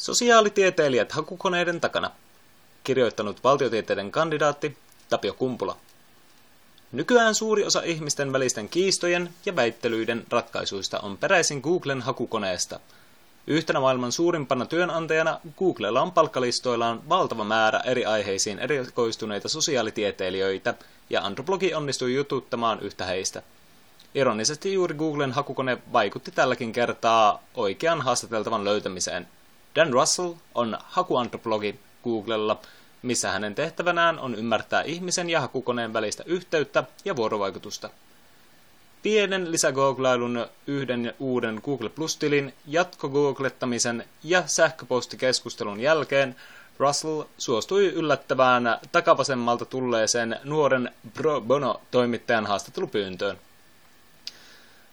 Sosiaalitieteilijät hakukoneiden takana. Kirjoittanut valtiotieteiden kandidaatti Tapio Kumpula. Nykyään suuri osa ihmisten välisten kiistojen ja väittelyiden ratkaisuista on peräisin Googlen hakukoneesta. Yhtenä maailman suurimpana työnantajana Googlella on palkkalistoillaan valtava määrä eri aiheisiin erikoistuneita sosiaalitieteilijöitä, ja Androblogi onnistui jututtamaan yhtä heistä. Ironisesti juuri Googlen hakukone vaikutti tälläkin kertaa oikean haastateltavan löytämiseen – Dan Russell on hakuantropologi Googlella, missä hänen tehtävänään on ymmärtää ihmisen ja hakukoneen välistä yhteyttä ja vuorovaikutusta. Pienen lisägooglailun yhden uuden Google Plus-tilin, jatkogooglettamisen ja sähköpostikeskustelun jälkeen Russell suostui yllättävään takavasemmalta tulleeseen nuoren Pro Bono-toimittajan haastattelupyyntöön.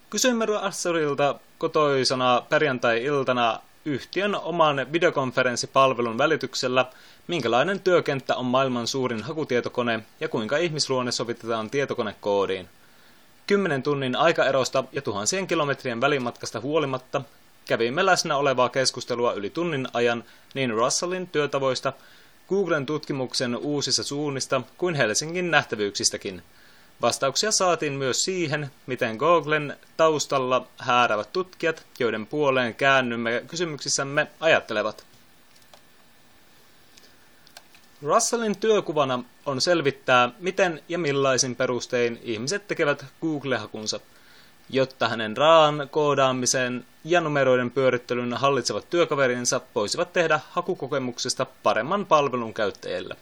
Kysyimme Russellilta kotoisana perjantai-iltana yhtiön oman videokonferenssipalvelun välityksellä, minkälainen työkenttä on maailman suurin hakutietokone ja kuinka ihmisluonne sovitetaan tietokonekoodiin. Kymmenen tunnin aikaerosta ja tuhansien kilometrien välimatkasta huolimatta kävimme läsnä olevaa keskustelua yli tunnin ajan niin Russellin työtavoista, Googlen tutkimuksen uusissa suunnista kuin Helsingin nähtävyyksistäkin – Vastauksia saatiin myös siihen, miten Googlen taustalla häärävät tutkijat, joiden puoleen käännymme kysymyksissämme, ajattelevat. Russellin työkuvana on selvittää, miten ja millaisin perustein ihmiset tekevät Google-hakunsa, jotta hänen raan koodaamisen ja numeroiden pyörittelyn hallitsevat työkaverinsa voisivat tehdä hakukokemuksesta paremman palvelun käyttäjille.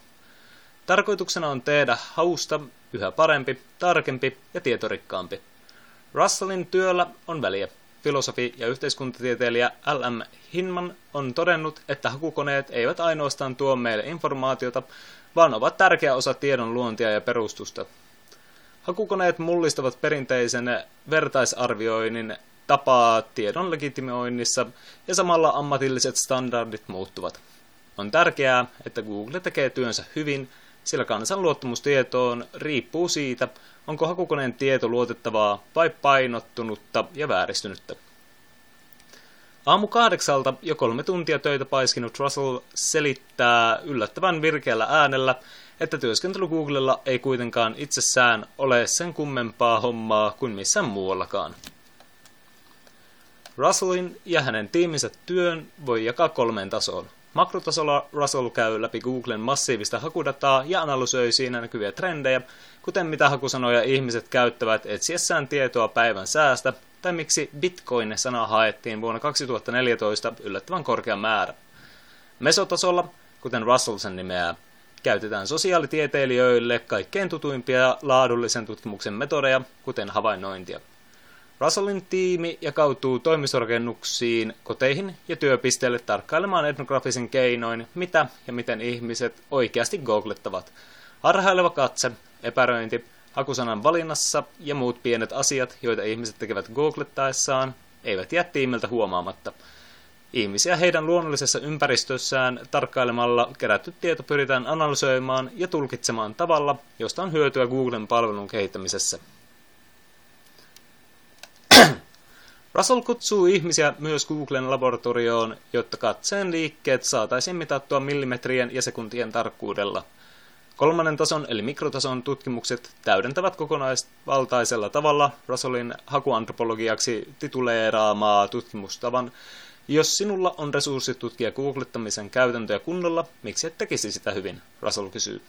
Tarkoituksena on tehdä hausta yhä parempi, tarkempi ja tietorikkaampi. Russellin työllä on väliä. Filosofi ja yhteiskuntatieteilijä L.M. Hinman on todennut, että hakukoneet eivät ainoastaan tuo meille informaatiota, vaan ovat tärkeä osa tiedon luontia ja perustusta. Hakukoneet mullistavat perinteisen vertaisarvioinnin tapaa tiedon legitimoinnissa ja samalla ammatilliset standardit muuttuvat. On tärkeää, että Google tekee työnsä hyvin sillä kansan luottamus tietoon riippuu siitä, onko hakukoneen tieto luotettavaa vai painottunutta ja vääristynyttä. Aamu kahdeksalta jo kolme tuntia töitä paiskinut Russell selittää yllättävän virkeällä äänellä, että työskentely Googlella ei kuitenkaan itsessään ole sen kummempaa hommaa kuin missään muuallakaan. Russellin ja hänen tiiminsä työn voi jakaa kolmeen tasoon. Makrotasolla Russell käy läpi Googlen massiivista hakudataa ja analysoi siinä näkyviä trendejä, kuten mitä hakusanoja ihmiset käyttävät etsiessään tietoa päivän säästä, tai miksi Bitcoin-sana haettiin vuonna 2014 yllättävän korkea määrä. Mesotasolla, kuten Russell sen nimeää, käytetään sosiaalitieteilijöille kaikkein tutuimpia laadullisen tutkimuksen metodeja, kuten havainnointia. Russellin tiimi jakautuu toimistorakennuksiin, koteihin ja työpisteille tarkkailemaan etnografisen keinoin, mitä ja miten ihmiset oikeasti googlettavat. Harhaileva katse, epäröinti, hakusanan valinnassa ja muut pienet asiat, joita ihmiset tekevät googlettaessaan, eivät jää tiimiltä huomaamatta. Ihmisiä heidän luonnollisessa ympäristössään tarkkailemalla kerätty tieto pyritään analysoimaan ja tulkitsemaan tavalla, josta on hyötyä Googlen palvelun kehittämisessä. Russell kutsuu ihmisiä myös Googlen laboratorioon, jotta katseen liikkeet saataisiin mitattua millimetrien ja sekuntien tarkkuudella. Kolmannen tason eli mikrotason tutkimukset täydentävät kokonaisvaltaisella tavalla Russellin hakuantropologiaksi tituleeraamaa tutkimustavan. Jos sinulla on resurssit tutkia googlettamisen käytäntöjä kunnolla, miksi et tekisi sitä hyvin, Russell kysyy.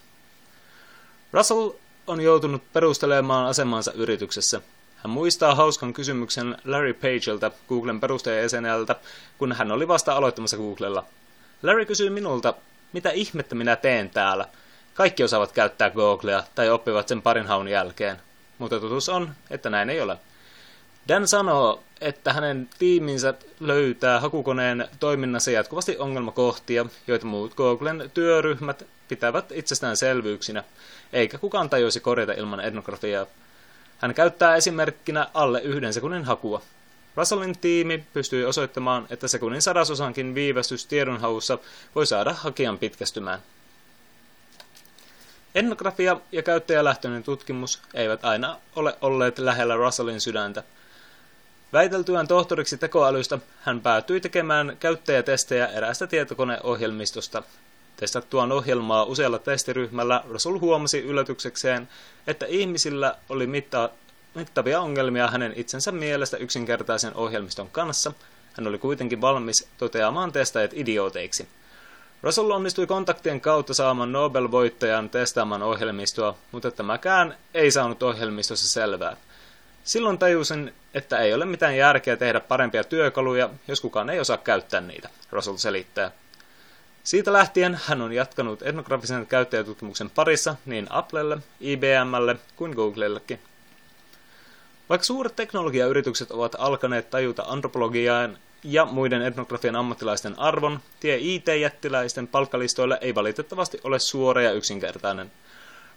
Russell on joutunut perustelemaan asemansa yrityksessä, hän muistaa hauskan kysymyksen Larry Pagelta, Googlen perustajajäseneltä, kun hän oli vasta aloittamassa Googlella. Larry kysyi minulta, mitä ihmettä minä teen täällä. Kaikki osaavat käyttää Googlea tai oppivat sen parin haun jälkeen. Mutta totuus on, että näin ei ole. Dan sanoo, että hänen tiiminsä löytää hakukoneen toiminnassa jatkuvasti ongelmakohtia, joita muut Googlen työryhmät pitävät itsestäänselvyyksinä, eikä kukaan tajuisi korjata ilman etnografiaa. Hän käyttää esimerkkinä alle yhden sekunnin hakua. Russellin tiimi pystyi osoittamaan, että sekunnin sadasosankin viivästys tiedonhaussa voi saada hakijan pitkästymään. Etnografia ja käyttäjälähtöinen tutkimus eivät aina ole olleet lähellä Russellin sydäntä. Väiteltyään tohtoriksi tekoälystä hän päätyi tekemään käyttäjätestejä eräästä tietokoneohjelmistosta. Testattuaan ohjelmaa usealla testiryhmällä Russell huomasi yllätyksekseen, että ihmisillä oli mitta- mittavia ongelmia hänen itsensä mielestä yksinkertaisen ohjelmiston kanssa. Hän oli kuitenkin valmis toteamaan testaajat idiooteiksi. Russell onnistui kontaktien kautta saamaan Nobel-voittajan testaamaan ohjelmistoa, mutta tämäkään ei saanut ohjelmistossa selvää. Silloin tajusin, että ei ole mitään järkeä tehdä parempia työkaluja, jos kukaan ei osaa käyttää niitä, Russell selittää. Siitä lähtien hän on jatkanut etnografisen käyttäjätutkimuksen parissa niin Applelle, IBMlle kuin Googlellekin. Vaikka suuret teknologiayritykset ovat alkaneet tajuta antropologiaan ja muiden etnografian ammattilaisten arvon, tie IT-jättiläisten palkkalistoille ei valitettavasti ole suora ja yksinkertainen –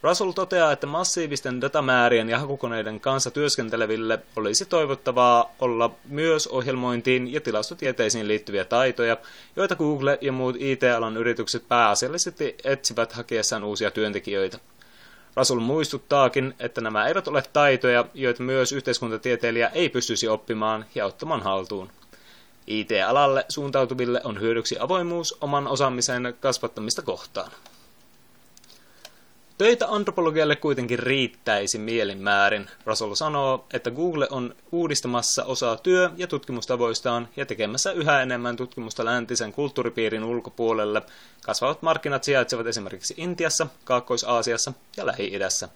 Russell toteaa, että massiivisten datamäärien ja hakukoneiden kanssa työskenteleville olisi toivottavaa olla myös ohjelmointiin ja tilastotieteisiin liittyviä taitoja, joita Google ja muut IT-alan yritykset pääasiallisesti etsivät hakiessaan uusia työntekijöitä. Russell muistuttaakin, että nämä eivät ole taitoja, joita myös yhteiskuntatieteilijä ei pystyisi oppimaan ja ottamaan haltuun. IT-alalle suuntautuville on hyödyksi avoimuus oman osaamisen kasvattamista kohtaan. Töitä antropologialle kuitenkin riittäisi mielinmäärin. Russell sanoo, että Google on uudistamassa osaa työ- ja tutkimustavoistaan ja tekemässä yhä enemmän tutkimusta läntisen kulttuuripiirin ulkopuolelle. Kasvavat markkinat sijaitsevat esimerkiksi Intiassa, Kaakkois-Aasiassa ja Lähi-idässä.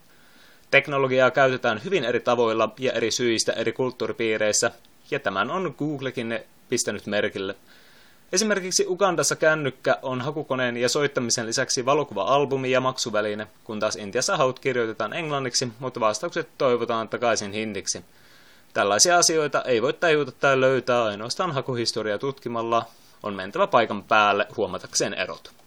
Teknologiaa käytetään hyvin eri tavoilla ja eri syistä eri kulttuuripiireissä, ja tämän on Googlekin pistänyt merkille – Esimerkiksi Ugandassa kännykkä on hakukoneen ja soittamisen lisäksi valokuva-albumi ja maksuväline, kun taas Intiassa haut kirjoitetaan englanniksi, mutta vastaukset toivotaan takaisin hindiksi. Tällaisia asioita ei voi tajuta tai löytää ainoastaan hakuhistoria tutkimalla, on mentävä paikan päälle huomatakseen erot.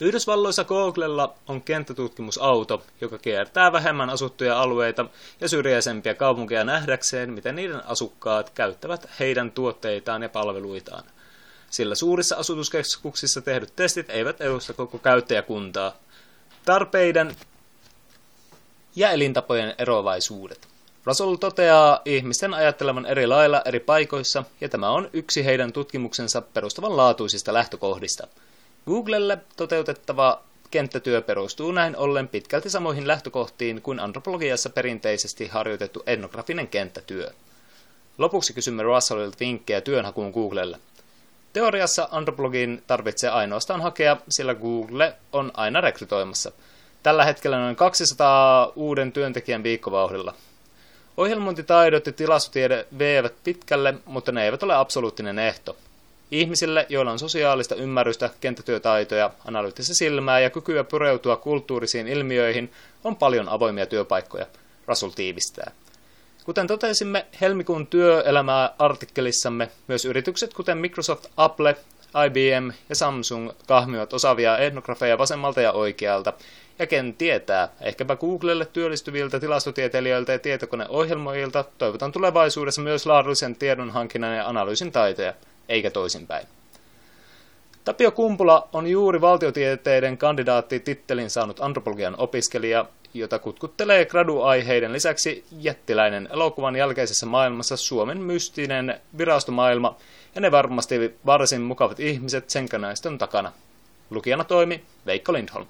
Yhdysvalloissa Googlella on kenttätutkimusauto, joka kiertää vähemmän asuttuja alueita ja syrjäisempiä kaupunkeja nähdäkseen, miten niiden asukkaat käyttävät heidän tuotteitaan ja palveluitaan. Sillä suurissa asutuskeskuksissa tehdyt testit eivät edusta koko käyttäjäkuntaa. Tarpeiden ja elintapojen eroavaisuudet. Russell toteaa ihmisten ajattelevan eri lailla eri paikoissa, ja tämä on yksi heidän tutkimuksensa perustavanlaatuisista lähtökohdista – Googlelle toteutettava kenttätyö perustuu näin ollen pitkälti samoihin lähtökohtiin kuin antropologiassa perinteisesti harjoitettu etnografinen kenttätyö. Lopuksi kysymme Russellilta vinkkejä työnhakuun Googlelle. Teoriassa antropologin tarvitsee ainoastaan hakea, sillä Google on aina rekrytoimassa. Tällä hetkellä noin 200 uuden työntekijän viikkovauhdilla. Ohjelmointitaidot ja tilastotiede vievät pitkälle, mutta ne eivät ole absoluuttinen ehto. Ihmisille, joilla on sosiaalista ymmärrystä, kenttätyötaitoja, analyyttistä silmää ja kykyä pureutua kulttuurisiin ilmiöihin, on paljon avoimia työpaikkoja, Rasul tiivistää. Kuten totesimme helmikuun työelämää artikkelissamme, myös yritykset kuten Microsoft, Apple, IBM ja Samsung kahmivat osaavia etnografeja vasemmalta ja oikealta, ja ken tietää, ehkäpä Googlelle työllistyviltä tilastotieteilijöiltä ja tietokoneohjelmoijilta toivotan tulevaisuudessa myös laadullisen tiedonhankinnan ja analyysin taitoja, eikä toisinpäin. Tapio Kumpula on juuri valtiotieteiden kandidaattitittelin saanut antropologian opiskelija, jota kutkuttelee graduaiheiden lisäksi jättiläinen elokuvan jälkeisessä maailmassa Suomen mystinen virastomaailma ja ne varmasti varsin mukavat ihmiset sen takana. Lukijana toimi Veikko Lindholm.